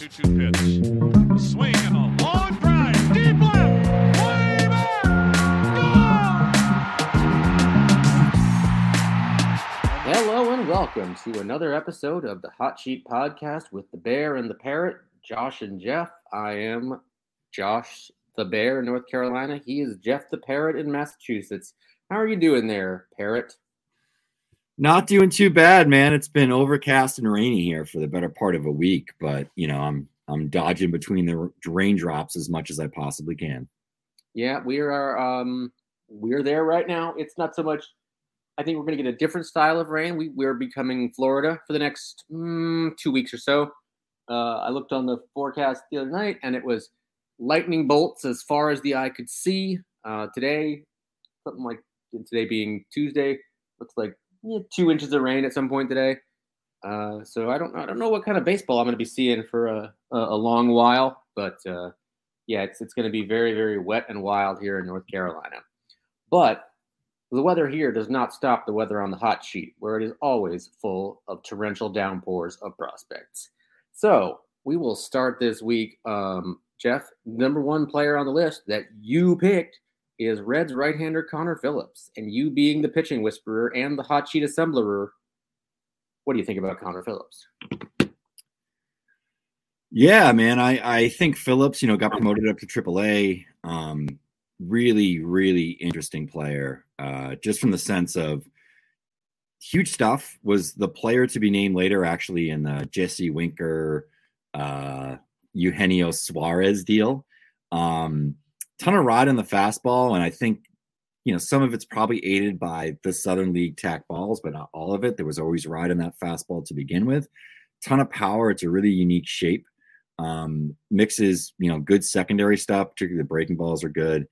2-2 pitch. Swing and a long drive. Deep left. Hello and welcome to another episode of the Hot Sheet Podcast with the Bear and the Parrot, Josh and Geoff. I am Josh the Bear in North Carolina. He is Geoff the Parrot in Massachusetts. How are you doing there, Parrot? Not doing too bad, man. It's been overcast and rainy here for the better part of a week, but you know, I'm I'm dodging between the raindrops as much as I possibly can. Yeah, we are um we're there right now. It's not so much I think we're going to get a different style of rain. We we're becoming Florida for the next mm, 2 weeks or so. Uh, I looked on the forecast the other night and it was lightning bolts as far as the eye could see. Uh, today, something like today being Tuesday, looks like yeah, two inches of rain at some point today. Uh, so I don't I don't know what kind of baseball I'm going to be seeing for a, a, a long while, but uh, yeah, it's it's going to be very very wet and wild here in North Carolina. But the weather here does not stop the weather on the hot sheet, where it is always full of torrential downpours of prospects. So we will start this week. Um, Geoff, number one player on the list that you picked is Reds right-hander Connor Phillips, and you being the pitching whisperer and the hot sheet assembler, what do you think about Connor Phillips? Yeah, man, I I think Phillips, you know, got promoted up to AAA. Um, really, really interesting player. Uh, just from the sense of huge stuff. Was the player to be named later actually in the Jesse Winker, uh, Eugenio Suarez deal? Um, ton of rod in the fastball, and I think you know some of it's probably aided by the Southern League tack balls, but not all of it. There was always ride in that fastball to begin with. Ton of power. It's a really unique shape. Um, mixes you know good secondary stuff, particularly the breaking balls are good.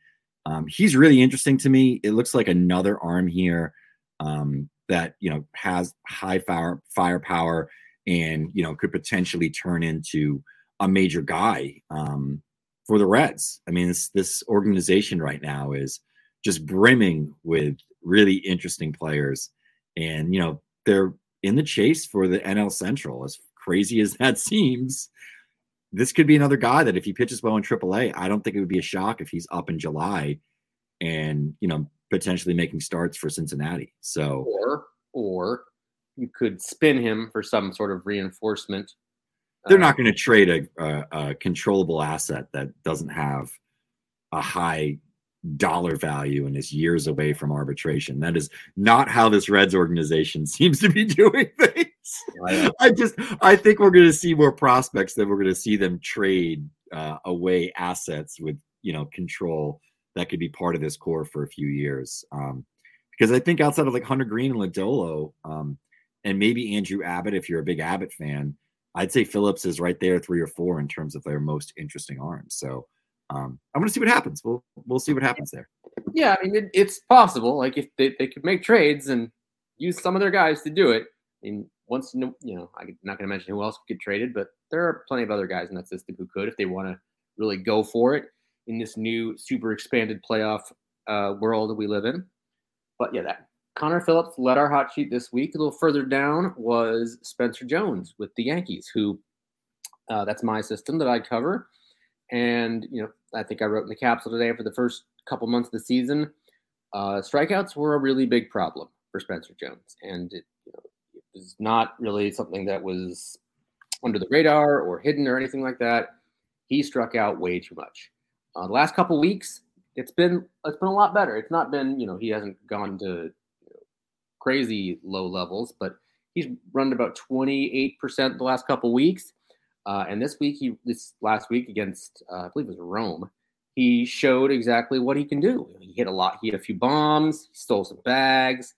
Um, he's really interesting to me. It looks like another arm here um, that you know has high fire firepower and you know could potentially turn into a major guy. Um, for the Reds. I mean, this, organization right now is just brimming with really interesting players. And, you know, they're in the chase for the NL Central. As crazy as that seems, this could be another guy that if he pitches well in AAA, I don't think it would be a shock if he's up in July and, you know, potentially making starts for Cincinnati. So, or, or you could spin him for some sort of reinforcement they're not going to trade a, a, a, controllable asset that doesn't have a high dollar value and is years away from arbitration. That is not how this Reds organization seems to be doing things. I just I think we're going to see more prospects than we're going to see them trade uh, away assets with you know control that could be part of this core for a few years. Um, because I think outside of like Hunter Greene and Lodolo, um, and maybe Andrew Abbott, if you're a big Abbott fan, I'd say Phillips is right there, three or four in terms of their most interesting arms. So um, I'm going to see what happens. We'll we'll see what happens there. Yeah, I mean it, it's possible. Like if they, they could make trades and use some of their guys to do it. I mean, once you know, I'm not going to mention who else could get traded, but there are plenty of other guys in that system who could if they want to really go for it in this new super expanded playoff uh, world that we live in. But yeah, that Connor Phillips led our hot sheet this week. A little further down was Spencer Jones with the Yankees, who uh, that's my system that I cover. And, you know, I think I wrote in the capsule today for the first couple months of the season, uh, strikeouts were a really big problem for Spencer Jones. And it, you know, it was not really something that was under the radar or hidden or anything like that. He struck out way too much. Uh, the last couple weeks, it's been it's been a lot better. It's not been, you know, he hasn't gone to crazy low levels, but he's run about 28% the last couple weeks. Uh, and this week, he this last week against uh, I believe it was Rome, he showed exactly what he can do. He hit a lot. He hit a few bombs. He stole some bags.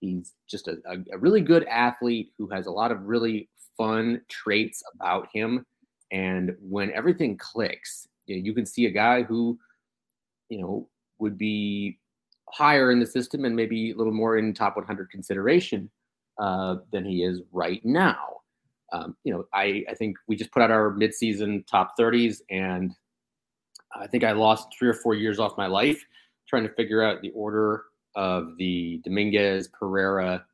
He's just a, a, a really good athlete who has a lot of really fun traits about him. And when everything clicks, you, know, you can see a guy who, you know, would be higher in the system and maybe a little more in top 100 consideration uh, than he is right now. Um, you know, I, I think we just put out our midseason top 30s, and I think I lost three or four years off my life trying to figure out the order of the Dominguez, Pereira,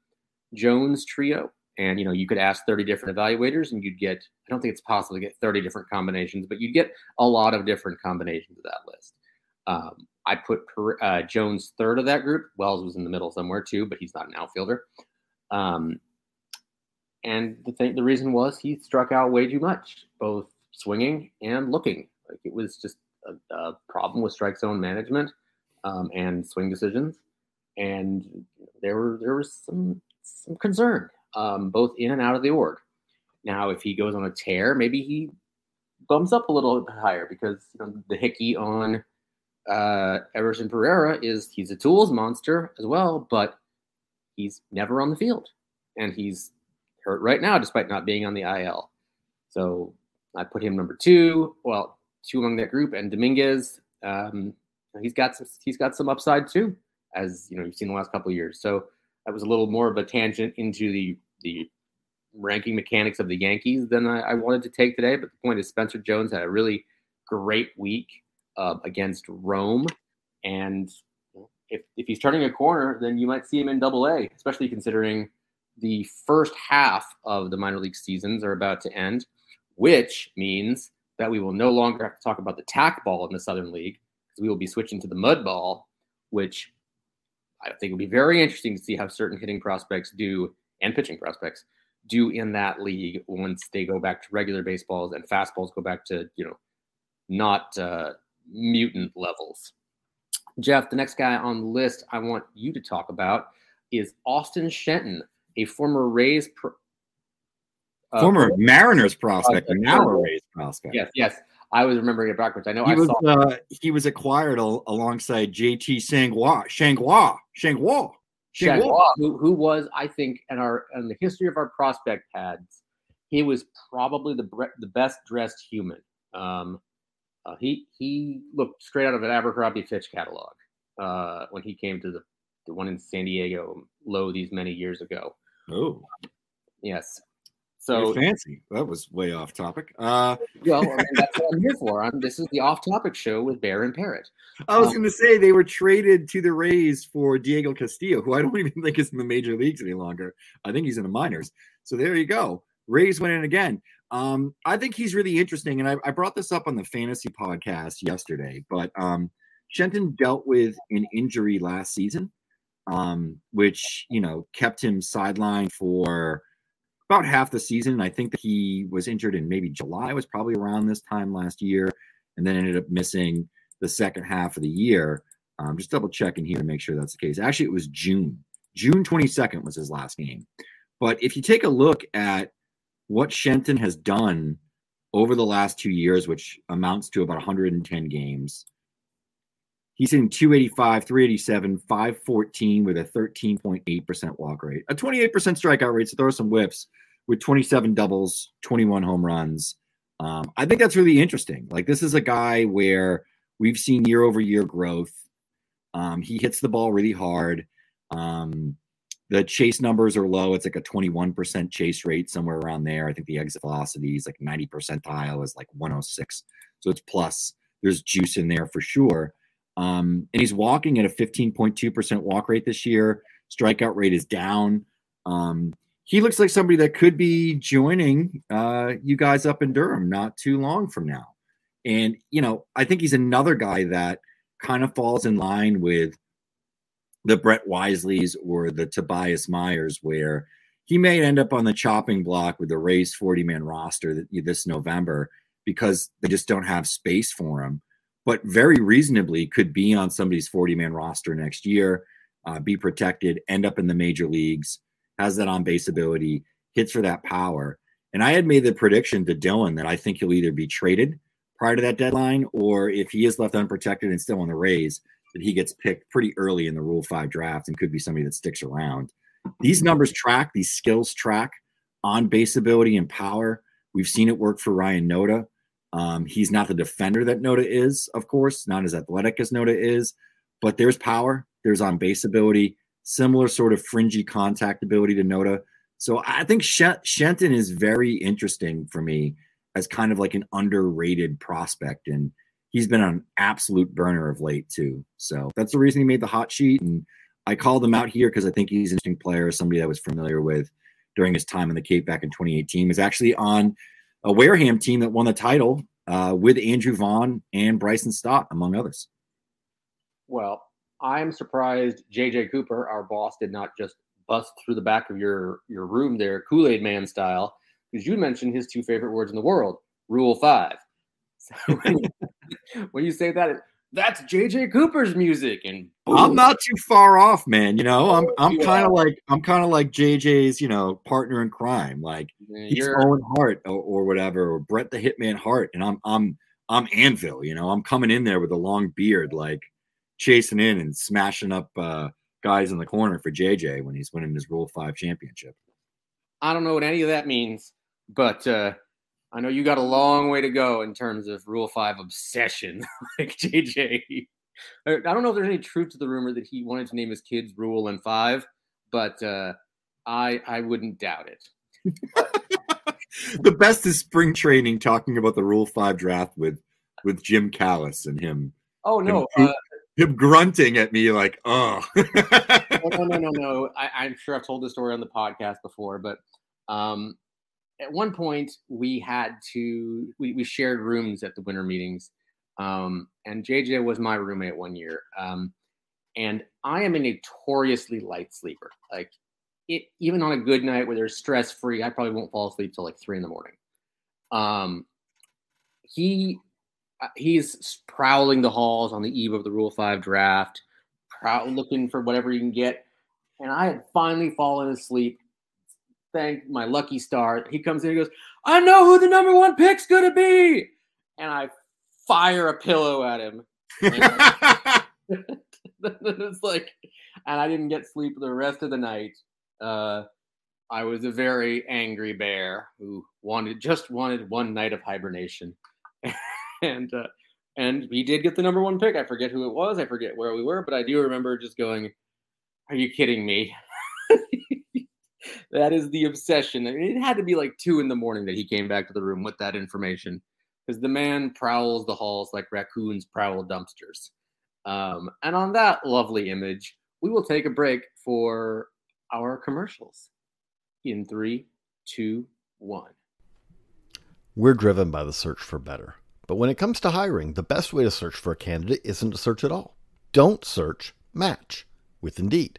Jones trio. And you know, you could ask 30 different evaluators, and you'd get. I don't think it's possible to get 30 different combinations, but you'd get a lot of different combinations of that list. Um, I put uh, Jones third of that group. Wells was in the middle somewhere too, but he's not an outfielder. Um, and the thing, the reason was he struck out way too much, both swinging and looking. Like it was just a, a problem with strike zone management um, and swing decisions, and there were there was some some concern um, both in and out of the org. Now, if he goes on a tear, maybe he bumps up a little bit higher because you know, the hickey on uh, Everson Pereira is he's a tools monster as well, but he's never on the field, and he's hurt right now despite not being on the IL. So I put him number two. Well, two among that group, and Dominguez. Um, he's got some, he's got some upside too, as you know you've seen the last couple of years. So that was a little more of a tangent into the the ranking mechanics of the Yankees than I, I wanted to take today. But the point is, Spencer Jones had a really great week uh, against Rome. And if, if he's turning a corner, then you might see him in double A, especially considering the first half of the minor league seasons are about to end, which means that we will no longer have to talk about the tack ball in the Southern League because we will be switching to the mud ball, which I think will be very interesting to see how certain hitting prospects do and pitching prospects do in that league once they go back to regular baseballs and fastballs go back to, you know, not uh, mutant levels. Geoff, the next guy on the list I want you to talk about is Austin Shenton, a former Rays, pro- uh, former Mariners prospect, and now a Rays prospect. Yes, yes. I was remembering it backwards. I know he I was saw. uh, he was acquired al- alongside JT Sangwa, Shanghua, Shanghua, Shanghua, who, who was, I think, in our in the history of our prospect pads, he was probably the the best dressed human. Um, uh, he he looked straight out of an Abercrombie Fitch catalog uh, when he came to the, the one in San Diego low these many years ago. Oh, yes. so So fancy. That was way off topic. Uh, well, I mean, that's what I'm here for. I'm, this is the off-topic show with Bear and Parrot. I was Um, going to say they were traded to the Rays for Diego Castillo, who I don't even think is in the major leagues any longer. I think he's in the minors. So there you go. Rays went in again. Um, I think he's really interesting, and I, I brought this up on the fantasy podcast yesterday. But um, Shenton dealt with an injury last season, um, which you know kept him sidelined for about half the season. I think that he was injured in maybe July, was probably around this time last year, and then ended up missing the second half of the year. Um, just double checking here to make sure that's the case. Actually, it was June. June 22nd was his last game. But if you take a look at what Shenton has done over the last two years, which amounts to about 110 games, he's hitting 285, 387, 514 with a 13.8% walk rate, a 28% strikeout rate. So throw some whips with 27 doubles, 21 home runs. Um, I think that's really interesting. Like, this is a guy where we've seen year over year growth. Um, he hits the ball really hard. Um, the chase numbers are low. It's like a 21% chase rate, somewhere around there. I think the exit velocity is like 90 percentile is like 106. So it's plus. There's juice in there for sure. Um, and he's walking at a 15.2% walk rate this year. Strikeout rate is down. Um, he looks like somebody that could be joining uh, you guys up in Durham not too long from now. And, you know, I think he's another guy that kind of falls in line with the Brett Wiselys or the Tobias Myers, where he may end up on the chopping block with the Rays 40 man roster this November because they just don't have space for him, but very reasonably could be on somebody's 40 man roster next year, uh, be protected, end up in the major leagues, has that on base ability, hits for that power. And I had made the prediction to Dylan that I think he'll either be traded prior to that deadline or if he is left unprotected and still on the Rays, that he gets picked pretty early in the Rule 5 draft and could be somebody that sticks around. These numbers track, these skills track on base ability and power. We've seen it work for Ryan Noda. Um, he's not the defender that Noda is, of course, not as athletic as Noda is, but there's power, there's on base ability, similar sort of fringy contact ability to Noda. So I think Shenton is very interesting for me as kind of like an underrated prospect. And he's been an absolute burner of late too. So that's the reason he made the hot sheet. And I called him out here because I think he's an interesting player, somebody that was familiar with during his time in the Cape back in 2018. Is actually on a Wareham team that won the title uh, with Andrew Vaughn and Bryson Stott, among others. Well, I'm surprised JJ Cooper, our boss, did not just bust through the back of your your room there, Kool Aid Man style, because you mentioned his two favorite words in the world, Rule Five. So when, you, say that, that's JJ Cooper's music, and boom. I'm not too far off, man. You know, I'm I'm You kind of like I'm kind of like JJ's, you know, partner in crime. Like he's You're, Owen Hart or, or whatever, or Brett the Hitman Hart, and I'm I'm I'm Anvil. You know, I'm coming in there with a long beard, like chasing in and smashing up uh, guys in the corner for JJ when he's winning his Rule Five championship. I don't know what any of that means, but uh, I know you got a long way to go in terms of Rule Five obsession, like JJ. I don't know if there's any truth to the rumor that he wanted to name his kids Rule and Five, but uh, I I wouldn't doubt it. the best is spring training talking about the Rule Five draft with with Jim Callis and him Oh no, Him- uh, him grunting at me like, oh. no, no, no, no, no. I, I'm sure I've told this story on the podcast before, but um, at one point we had to we, we shared rooms at the winter meetings, um, and JJ was my roommate one year, um, and I am a notoriously light sleeper. Like it, even on a good night where there's stress free, I probably won't fall asleep till like three in the morning. Um, he uh, he's prowling the halls on the eve of the Rule Five draft, proud looking for whatever he can get. And I had finally fallen asleep. Thank my lucky star. He comes in and goes, I know who the number one pick's gonna be. And I fire a pillow at him. it's like, and I didn't get sleep the rest of the night. Uh, I was a very angry bear who wanted just wanted one night of hibernation, and uh, and he did get the number one pick. I forget who it was. I forget where we were, but I do remember just going, "Are you kidding me?" That is the obsession. It had to be like two in the morning that he came back to the room with that information, because the man prowls the halls like raccoons prowl dumpsters. Um, and on that lovely image, we will take a break for our commercials in three, two, one. We're driven by the search for better. But when it comes to hiring, the best way to search for a candidate isn't to search at all. Don't search, match with Indeed.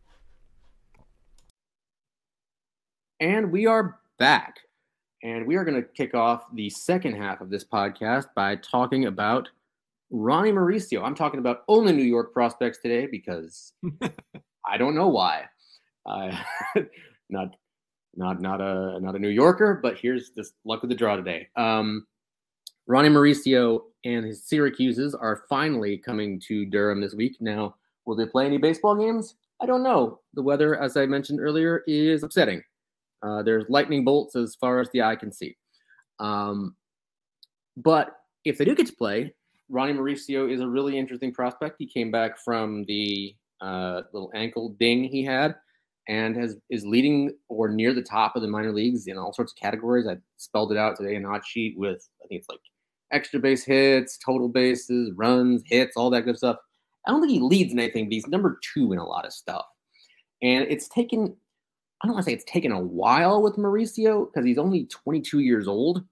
And we are back. And we are going to kick off the second half of this podcast by talking about Ronny Mauricio. I'm talking about only New York prospects today because I don't know why. Uh, not, not, not a not a New Yorker, but here's this luck of the draw today. Um, Ronny Mauricio and his Syracuses are finally coming to Durham this week. Now, will they play any baseball games? I don't know. The weather, as I mentioned earlier, is upsetting. Uh, there's lightning bolts as far as the eye can see. Um, but if they do get to play, Ronny Mauricio is a really interesting prospect. He came back from the uh, little ankle ding he had and has is leading or near the top of the minor leagues in all sorts of categories. I spelled it out today in hot sheet with I think it's like extra base hits, total bases, runs, hits, all that good stuff. I don't think he leads in anything, but he's number two in a lot of stuff. And it's taken, I don't want to say it's taken a while with Mauricio because he's only 22 years old,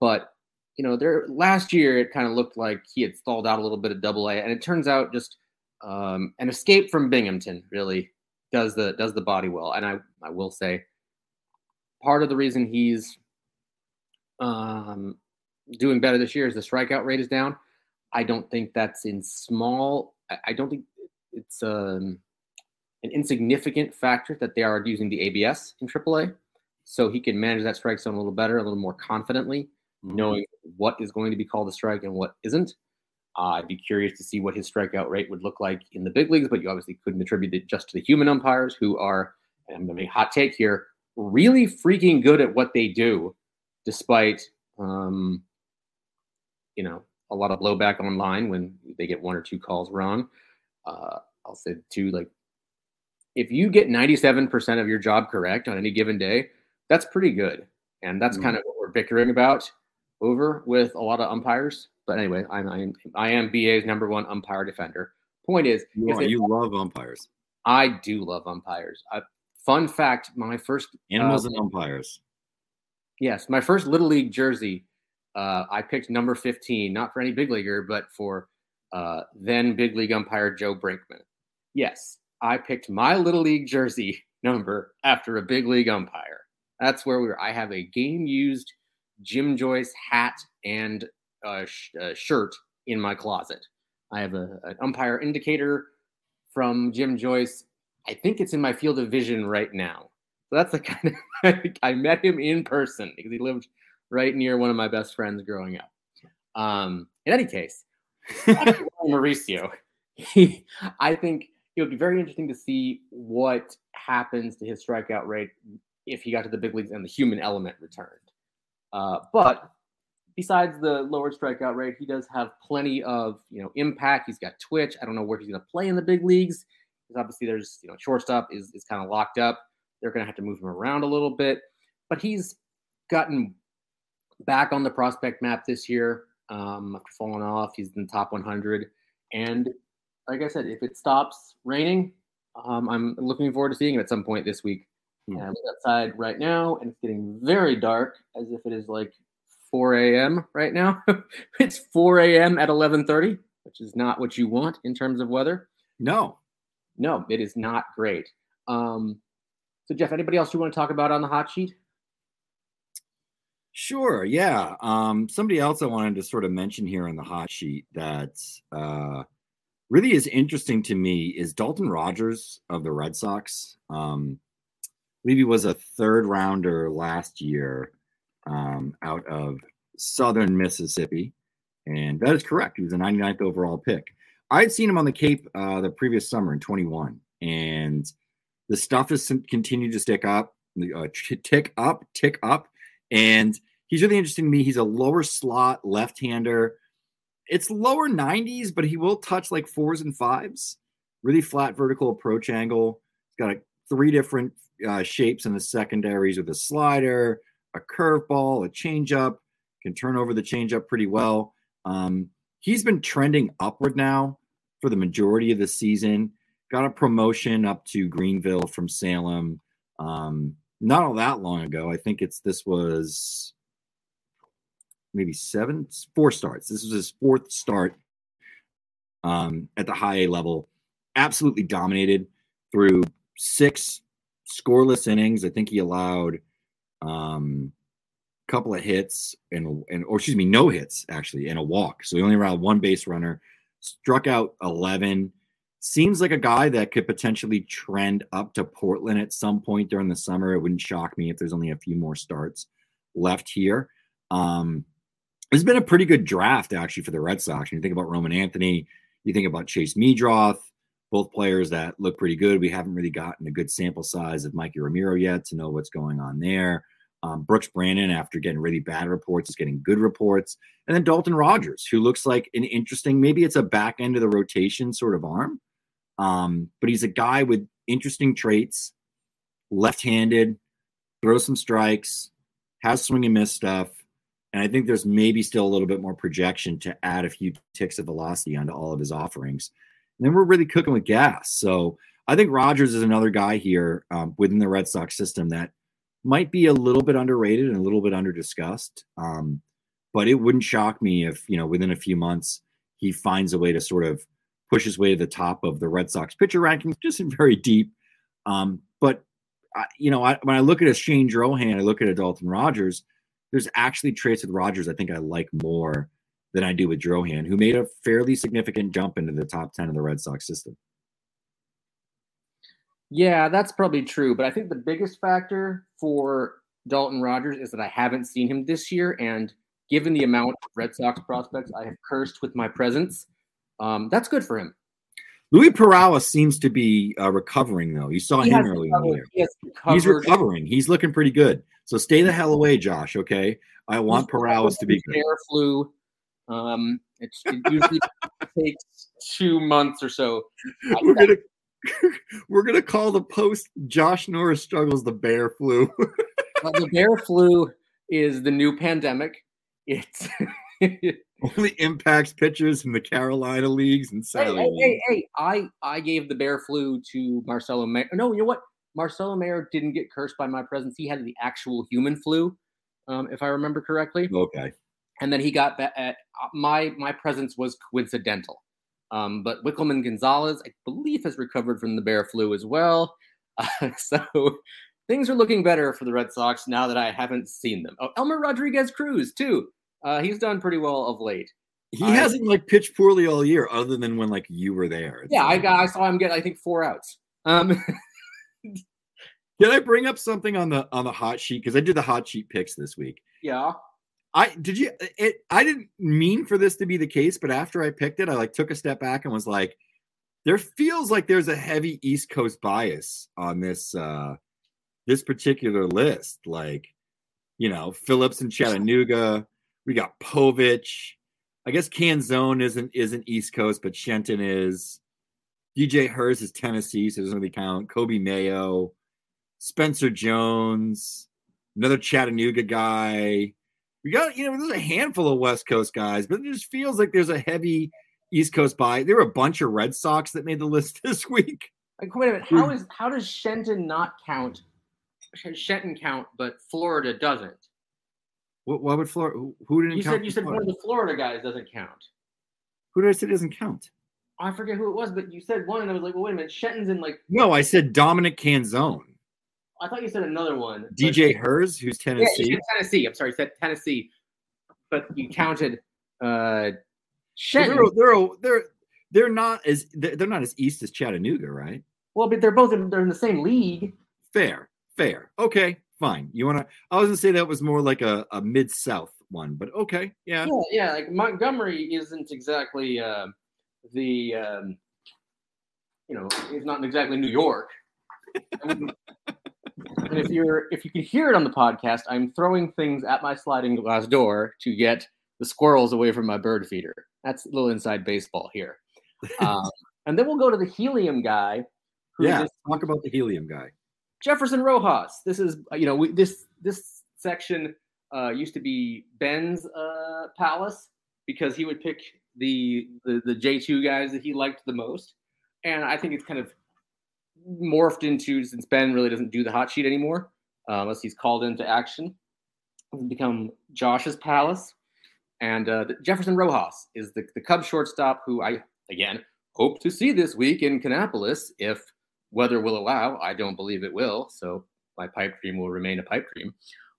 but you know, there last year it kind of looked like he had stalled out a little bit of double A, and it turns out just um, an escape from Binghamton really does the does the body well. And I I will say part of the reason he's um, doing better this year is the strikeout rate is down. I don't think that's in small. I, I don't think it's um, an insignificant factor that they are using the ABS in AAA, so he can manage that strike zone a little better, a little more confidently, Mhm. knowing what is going to be called a strike and what isn't. Uh, I'd be curious to see what his strikeout rate would look like in the big leagues, but you obviously couldn't attribute it just to the human umpires who are, and I'm going to make a hot take here, really freaking good at what they do, despite, um, you know, a lot of blowback online when they get one or two calls wrong. Uh, I'll say too, like, if you get 97% of your job correct on any given day, that's pretty good. And that's Mhm. kind of what we're bickering about over with a lot of umpires. But anyway, I'm, I'm I am BA's number one umpire defender. Point is, You, are- you love umpires, I do love umpires. I, fun fact: my first animals uh, and umpires. Yes, my first little league jersey, uh, I picked number 15, not for any big leaguer, but for uh, then big league umpire Joe Brinkman. Yes, I picked my little league jersey number after a big league umpire. That's where we were. I have a game used Jim Joyce hat and a, sh- uh, shirt in my closet. I have a, an umpire indicator from Jim Joyce. I think it's in my field of vision right now. So that's the kind of I met him in person because he lived right near one of my best friends growing up. Um, in any case, Mauricio, he, I think it would be very interesting to see what happens to his strikeout rate if he got to the big leagues and the human element returned. Uh, but besides the lower strikeout rate, he does have plenty of you know impact. He's got twitch. I don't know where he's going to play in the big leagues because obviously there's you know shortstop is is kind of locked up. They're going to have to move him around a little bit, but he's gotten back on the prospect map this year um, after falling off. He's in the top 100, and like I said, if it stops raining, um, I'm looking forward to seeing it at some point this week. Hmm. And I look outside right now, and it's getting very dark, as if it is like 4 a.m. right now. it's 4 a.m. at 11:30, which is not what you want in terms of weather. No, No, it is not great. Um, so, Geoff, anybody else you want to talk about on the hot sheet? Sure, yeah. Um, somebody else I wanted to sort of mention here on the hot sheet that uh, really is interesting to me is Dalton Rogers of the Red Sox. Um, I believe he was a third rounder last year um, out of Southern Mississippi, and that is correct. He was a 99th overall pick. I had seen him on the Cape uh, the previous summer in 21, and the stuff has continued to stick up, uh, tick up, tick up, and he's really interesting to me. He's a lower slot left-hander. It's lower 90s, but he will touch like fours and fives. Really flat vertical approach angle. He's got a, three different uh, shapes in the secondaries with a slider, a curveball, a changeup. Can turn over the changeup pretty well. Um, he's been trending upward now for the majority of the season. Got a promotion up to Greenville from Salem. Um, not all that long ago. I think it's this was maybe seven, four starts. This was his fourth start um, at the high A level. Absolutely dominated through six scoreless innings. I think he allowed um, a couple of hits and and or excuse me, no hits actually, and a walk. So he only allowed one base runner. Struck out eleven. Seems like a guy that could potentially trend up to Portland at some point during the summer. It wouldn't shock me if there's only a few more starts left here. Um, it's been a pretty good draft actually for the Red Sox. When you think about Roman Anthony, you think about Chase Meidroth, both players that look pretty good. We haven't really gotten a good sample size of Mikey Romero yet to know what's going on there. Um, Brooks Brannon, after getting really bad reports, is getting good reports. And then Dalton Rogers, who looks like an interesting, maybe it's a back end of the rotation sort of arm. Um, but he's a guy with interesting traits, left handed, throws some strikes, has swing and miss stuff. And I think there's maybe still a little bit more projection to add a few ticks of velocity onto all of his offerings. And then we're really cooking with gas. So I think Rogers is another guy here um, within the Red Sox system that might be a little bit underrated and a little bit under discussed. Um, but it wouldn't shock me if you know within a few months he finds a way to sort of push his way to the top of the Red Sox pitcher rankings, just in very deep. Um, but I, you know, I, when I look at a Shane Drohan, I look at a Dalton Rogers. There's actually traits with Rogers I think I like more than I do with Drohan, who made a fairly significant jump into the top ten of the Red Sox system. Yeah, that's probably true. But I think the biggest factor for Dalton Rogers is that I haven't seen him this year. And given the amount of Red Sox prospects I have cursed with my presence, um, that's good for him. Luis Perales seems to be uh, recovering, though. You saw He him early in the year. he He's recovering. He's looking pretty good. So stay the hell away, Josh. Okay, I want Perales to be good. Air flu. Um, it's, it usually takes two months or so. I We're gonna we're gonna call the post. Josh Norris struggles the bear flu. Uh, the bear flu is the new pandemic. It's Only impacts pitchers in the Carolina leagues and hey, Sally. hey, League. hey, I I gave the bear flu to Marcelo Mayer. No, you know what? Marcelo Mayer didn't get cursed by my presence. He had the actual human flu, um, if I remember correctly. Okay. And then he got back at my my presence was coincidental. Um, but Wikelman Gonzalez, I believe, has recovered from the bear flu as well. Uh, so things are looking better for the Red Sox now that I haven't seen them. Oh, Elmer Rodriguez Cruz too. Uh, he's done pretty well of late. He I- hasn't like pitched poorly all year, other than when like you were there. It's Yeah, I got I saw him get I think four outs. Um, Can I bring up something on the on the hot sheet because I did the hot sheet picks this week. yeah. I did you it I didn't mean for this to be the case, but after I picked it, I like took a step back and was like, there feels like there's a heavy East Coast bias on this uh this particular list. Like, you know, Phillips and Chattanooga, we got Povich. I guess Canzone isn't isn't East Coast, but Shenton is. DJ Herz is Tennessee, so it doesn't really count. Coby Mayo, Spencer Jones, another Chattanooga guy. We got, you know, there's a handful of West Coast guys, but it just feels like there's a heavy East Coast buy. There were a bunch of Red Sox that made the list this week. Like, wait a minute. How hmm. is how does Shenton not count? Shenton count, but Florida doesn't. What, what would Florida? Who, didn't You count? said you said one of the Florida guys doesn't count. Who did I say doesn't count? I forget who it was, but you said one, and I was like, well, wait a minute. Shenton's in like No, I said Dominic Canzone. I thought you said another one. but- DJ Herz, who's Yeah, Tennessee. said Tennessee. I'm sorry, you said Tennessee, but you counted uh Shenton. they're, they're they're they're not as they're they're not as east as Chattanooga, right? Well, but they're both in, they're in the same league. Fair, fair. Okay, fine. You want to? I was gonna say that was more like a, a mid south one, but okay, yeah. Yeah, yeah. Like Montgomery isn't exactly uh, the um, you know, it's not exactly New York. And if you're if you can hear it on the podcast, I'm throwing things at my sliding glass door to get the squirrels away from my bird feeder. That's a little inside baseball here. Um, and then we'll go to the helium guy. who Yeah, is talk about the helium guy. Jefferson Rojas. This is uh, you know we, this this section uh, used to be Ben's uh, palace because he would pick the the J two guys that he liked the most, and I think it's kind of morphed into since Ben really doesn't do the hot sheet anymore uh, unless he's called into action. It's become Josh's palace, and uh, Jefferson Rojas is the the Cubs shortstop who I again hope to see this week in Kannapolis if weather will allow. I don't believe it will, so my pipe dream will remain a pipe dream.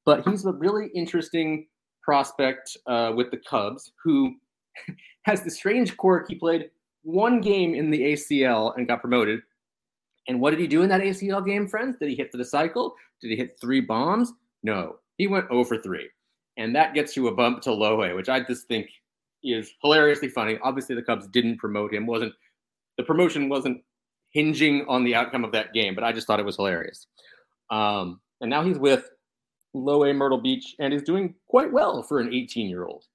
But he's a really interesting prospect uh, with the Cubs who has the strange quirk. He played one game in the ACL and got promoted. And what did he do in that ACL game, friends? Did he hit for the cycle? Did he hit three bombs? No, he went 0 for 3. And that gets you a bump to low A, which I just think is hilariously funny. Obviously, the Cubs didn't promote him, wasn't the promotion wasn't hinging on the outcome of that game, but I just thought it was hilarious. Um, and now he's with Low A Myrtle Beach and is doing quite well for an 18 year old.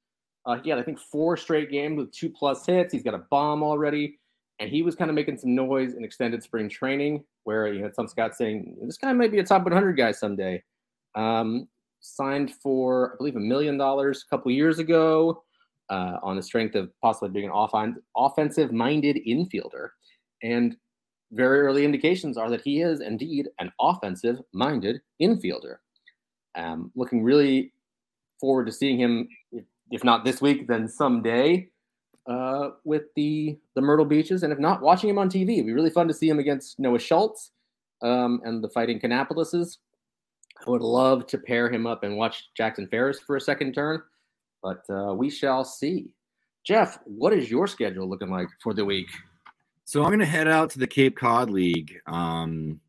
Uh, he had, I think, four straight games with two plus hits. He's got a bomb already. And he was kind of making some noise in extended spring training where you had some scouts saying, this guy might be a top 100 guy someday. Um, signed for, I believe, a million dollars a couple years ago uh, on the strength of possibly being an offen- offensive minded infielder. And very early indications are that he is indeed an offensive minded infielder. Um, looking really forward to seeing him, if, not this week, then someday uh, with the the Myrtle Beaches, and if not, watching him on TV. It'd be really fun to see him against Noah Schultz um, and the Fighting Kannapolises. I would love to pair him up and watch Jackson Ferris for a second turn, but uh, we shall see. Geoff, what is your schedule looking like for the week? So I'm going to head out to the Cape Cod League. Um,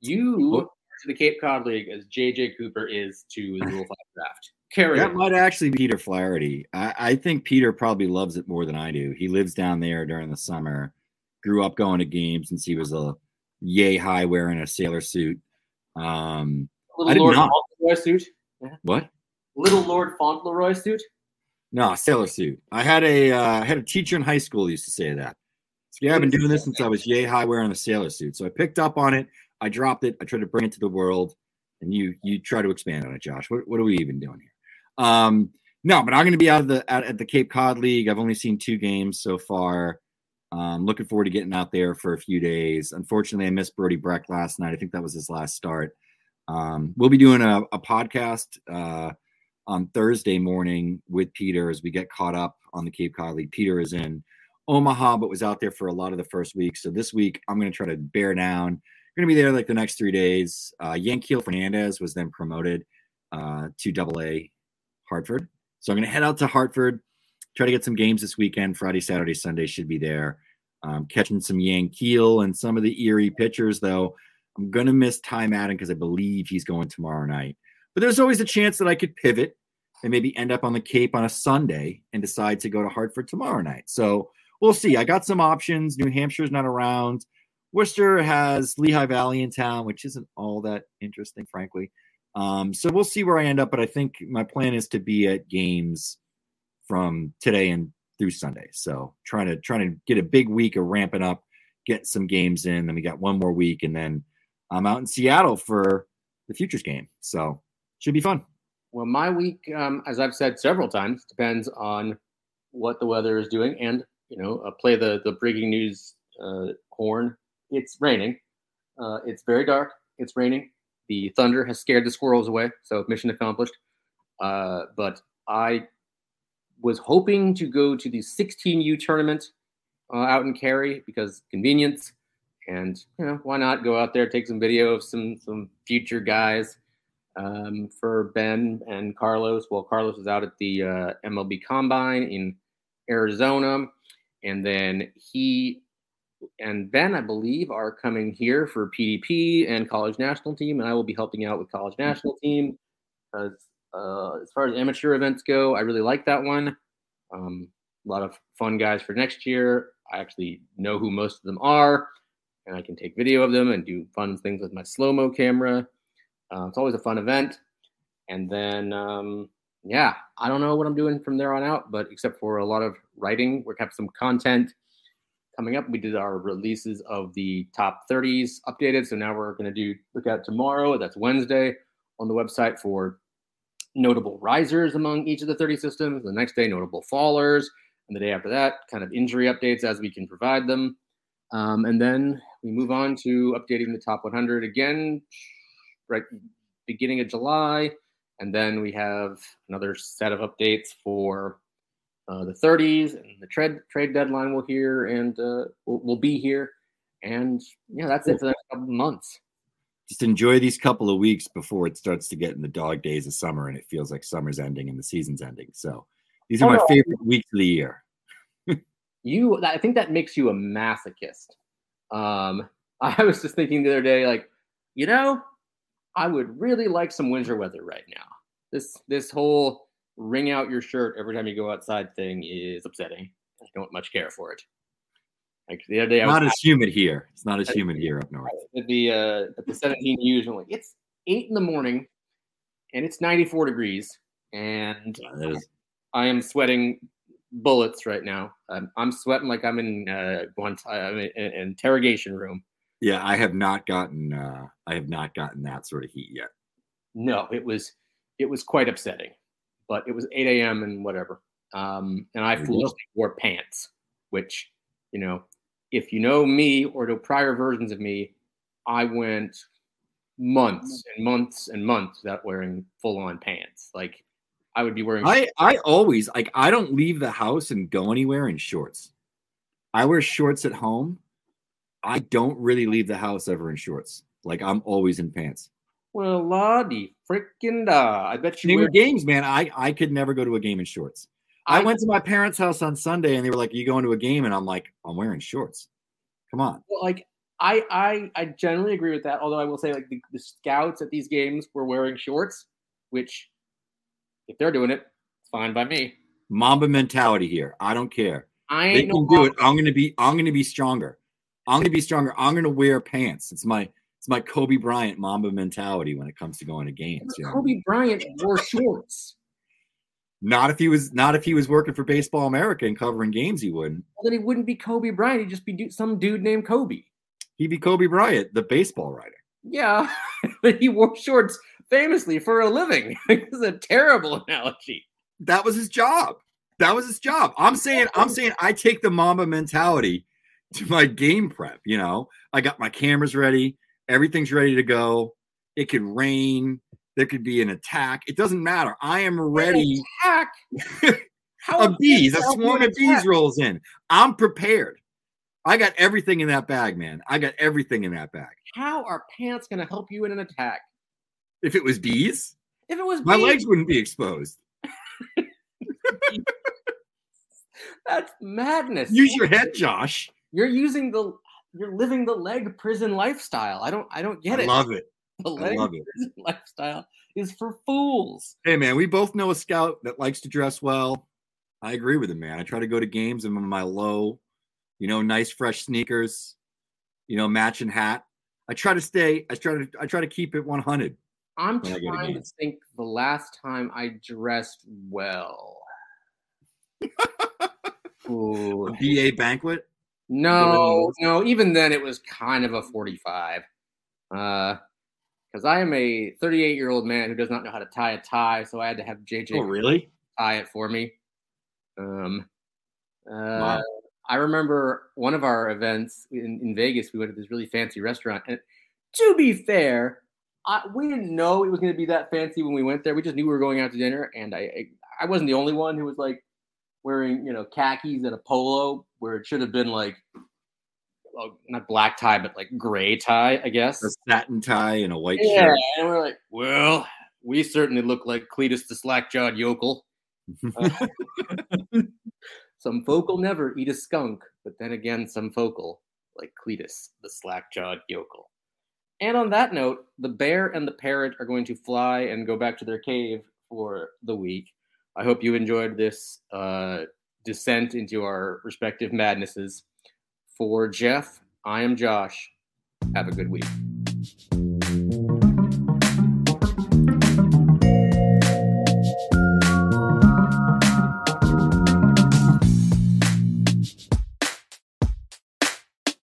You to the Cape Cod League as JJ Cooper is to the Rule 5 draft. Carry that on. might actually be Peter Flaherty. I, I think Peter probably loves it more than I do. He lives down there during the summer, grew up going to games since he was a yay high wearing a sailor suit. Um, Little Lord not. Fauntleroy suit. what? Little Lord Fauntleroy suit. No, sailor suit. I had a uh, I had a teacher in high school who used to say that. Yeah, I've been doing this since I was yay high wearing a sailor suit. So I picked up on it. I dropped it. I tried to bring it to the world, and you you try to expand on it, Josh. What what are we even doing here? Um, no, but I'm going to be out of the at, at the Cape Cod League. I've only seen two games so far. Um, looking forward to getting out there for a few days. Unfortunately, I missed Brody Brecht last night. I think that was his last start. Um, we'll be doing a, a podcast uh, on Thursday morning with Peter as we get caught up on the Cape Cod League. Peter is in Omaha, but was out there for a lot of the first week. So this week, I'm going to try to bear down. Going to be there like the next three days. Uh, Yanquiel Fernandez was then promoted uh, to Double A Hartford. So I'm going to head out to Hartford, try to get some games this weekend. Friday, Saturday, Sunday should be there. Um, catching some Yanquiel and some of the Erie pitchers, though. I'm going to miss Ty Madden because I believe he's going tomorrow night. But there's always a chance that I could pivot and maybe end up on the Cape on a Sunday and decide to go to Hartford tomorrow night. So we'll see. I got some options. New Hampshire's not around. Worcester has Lehigh Valley in town, which isn't all that interesting, frankly. Um, so we'll see where I end up. But I think my plan is to be at games from today and through Sunday. So trying to trying to get a big week of ramping up, get some games in. Then we got one more week, and then I'm out in Seattle for the futures game. So should be fun. Well, my week, um, as I've said several times, depends on what the weather is doing, and you know, uh, play the the breaking news uh, horn. It's raining. Uh, it's very dark. It's raining. The thunder has scared the squirrels away, so mission accomplished. Uh, but I was hoping to go to the 16U tournament uh, out in Cary because convenience, and you know, why not go out there take some video of some some future guys um, for Ben and Carlos. Well, Carlos is out at the uh, MLB Combine in Arizona, and then he and Ben, I believe, are coming here for PDP and College National Team, and I will be helping out with College National Team because uh, as far as amateur events go, I really like that one. Um, a lot of fun guys for next year. I actually know who most of them are, and I can take video of them and do fun things with my slow mo camera. Uh, it's always a fun event. And then, um, yeah, I don't know what I'm doing from there on out, but except for a lot of writing, we have some content coming up. We did our releases of the top 30s updated. So now we're going to do look at tomorrow. That's Wednesday on the website for notable risers among each of the 30 systems. The next day, notable fallers. And the day after that, kind of injury updates as we can provide them. Um, and then we move on to updating the top 100 again, right beginning of July. And then we have another set of updates for uh, the 30s and the trade trade deadline We'll hear and uh, will, will be here. And yeah, that's it for the next couple of months. Just enjoy these couple of weeks before it starts to get in the dog days of summer and it feels like summer's ending and the season's ending. So these are Oh, my no. favorite weeks of the year. You, I think that makes you a masochist. Um, I was just thinking the other day, like, you know, I would really like some winter weather right now. This this whole wring out your shirt every time you go outside thing is upsetting. I don't much care for it. Like the other day, I was Not as humid here. It's not as humid here up north. at the uh, at the 17 U's and like it's eight in the morning and it's 94 degrees and Yeah, I am sweating bullets right now. I'm, I'm sweating like I'm in uh, Guant- I'm in an interrogation room. Yeah, I have not gotten uh I have not gotten that sort of heat yet. No, it was it was quite upsetting, but it was 8 a.m. and whatever. Um, and I foolishly wore pants, which you know if you know me or know prior versions of me, I went months and months and months without wearing full on pants. Like I would be wearing. I I always like I don't leave the house and go anywhere in shorts. I wear shorts at home. I don't really leave the house ever in shorts. Like I'm always in pants. well, lottie freaking da. I bet you wear. games, man. I I could never go to a game in shorts. I went to my parents' house on Sunday and they were like, "You going to a game?" And I'm like, "I'm wearing shorts." Come on. Well, like I, I, I generally agree with that. Although I will say, like the, the scouts at these games were wearing shorts, which, if they're doing it, it's fine by me. Mamba mentality here. I don't care. I They ain't can no do it. I'm gonna be. I'm gonna be stronger. I'm gonna be stronger. I'm gonna wear pants. It's my. It's my Kobe Bryant Mamba mentality when it comes to going to games. You know? Kobe Bryant wore shorts. Not if he was. Not if he was working for Baseball America and covering games. He wouldn't. Well, then he wouldn't be Kobe Bryant. He'd just be du- some dude named Kobe. He'd be Kobe Bryant, the baseball writer. Yeah, but he wore shorts famously for a living. this is a terrible analogy. That was his job. That was his job. I'm saying. I'm saying. I take the Mamba mentality to my game prep. You know, I got my cameras ready. Everything's ready to go. It could rain. There could be an attack. It doesn't matter. I am ready. Attack. How a bees, a swarm of attack? bees rolls in. I'm prepared. I got everything in that bag, man. I got everything in that bag. How are pants going to help you in an attack? If it was bees, If it was my bees, legs wouldn't be exposed. that's madness. Use your head, Josh. You're using the you're living the leg prison lifestyle. I don't I don't get it. I it. love it. the I leg love it. prison lifestyle is for fools. Hey, man, we both know a scout that likes to dress well. I agree with him, man. I try to go to games in my low, you know, nice fresh sneakers, you know, matching hat. I try to stay. I try to. I try to keep it 100. I'm trying to think the last time I dressed well. Ooh. A BA banquet. No, no, even then it was kind of a 45. Uh because I am a 38 year old man who does not know how to tie a tie, so I had to have JJ Oh, really? tie it for me. Um, uh, Wow. I remember one of our events in, in Vegas. We went to this really fancy restaurant, and to be fair, I, we didn't know it was going to be that fancy when we went there. We just knew we were going out to dinner, and I, I I wasn't the only one who was like wearing you know khakis and a polo where it should have been like well, not black tie but like gray tie, I guess. A satin tie and a white Yeah, shirt. and we're like, well, we certainly look like Cletus the slack-jawed yokel. Uh, some folk will never eat a skunk, but then again, some folk will, like Cletus the slack-jawed yokel. And on that note, the bear and the parrot are going to fly and go back to their cave for the week. I hope you enjoyed this uh, descent into our respective madnesses. For Geoff, I am Josh. Have a good week.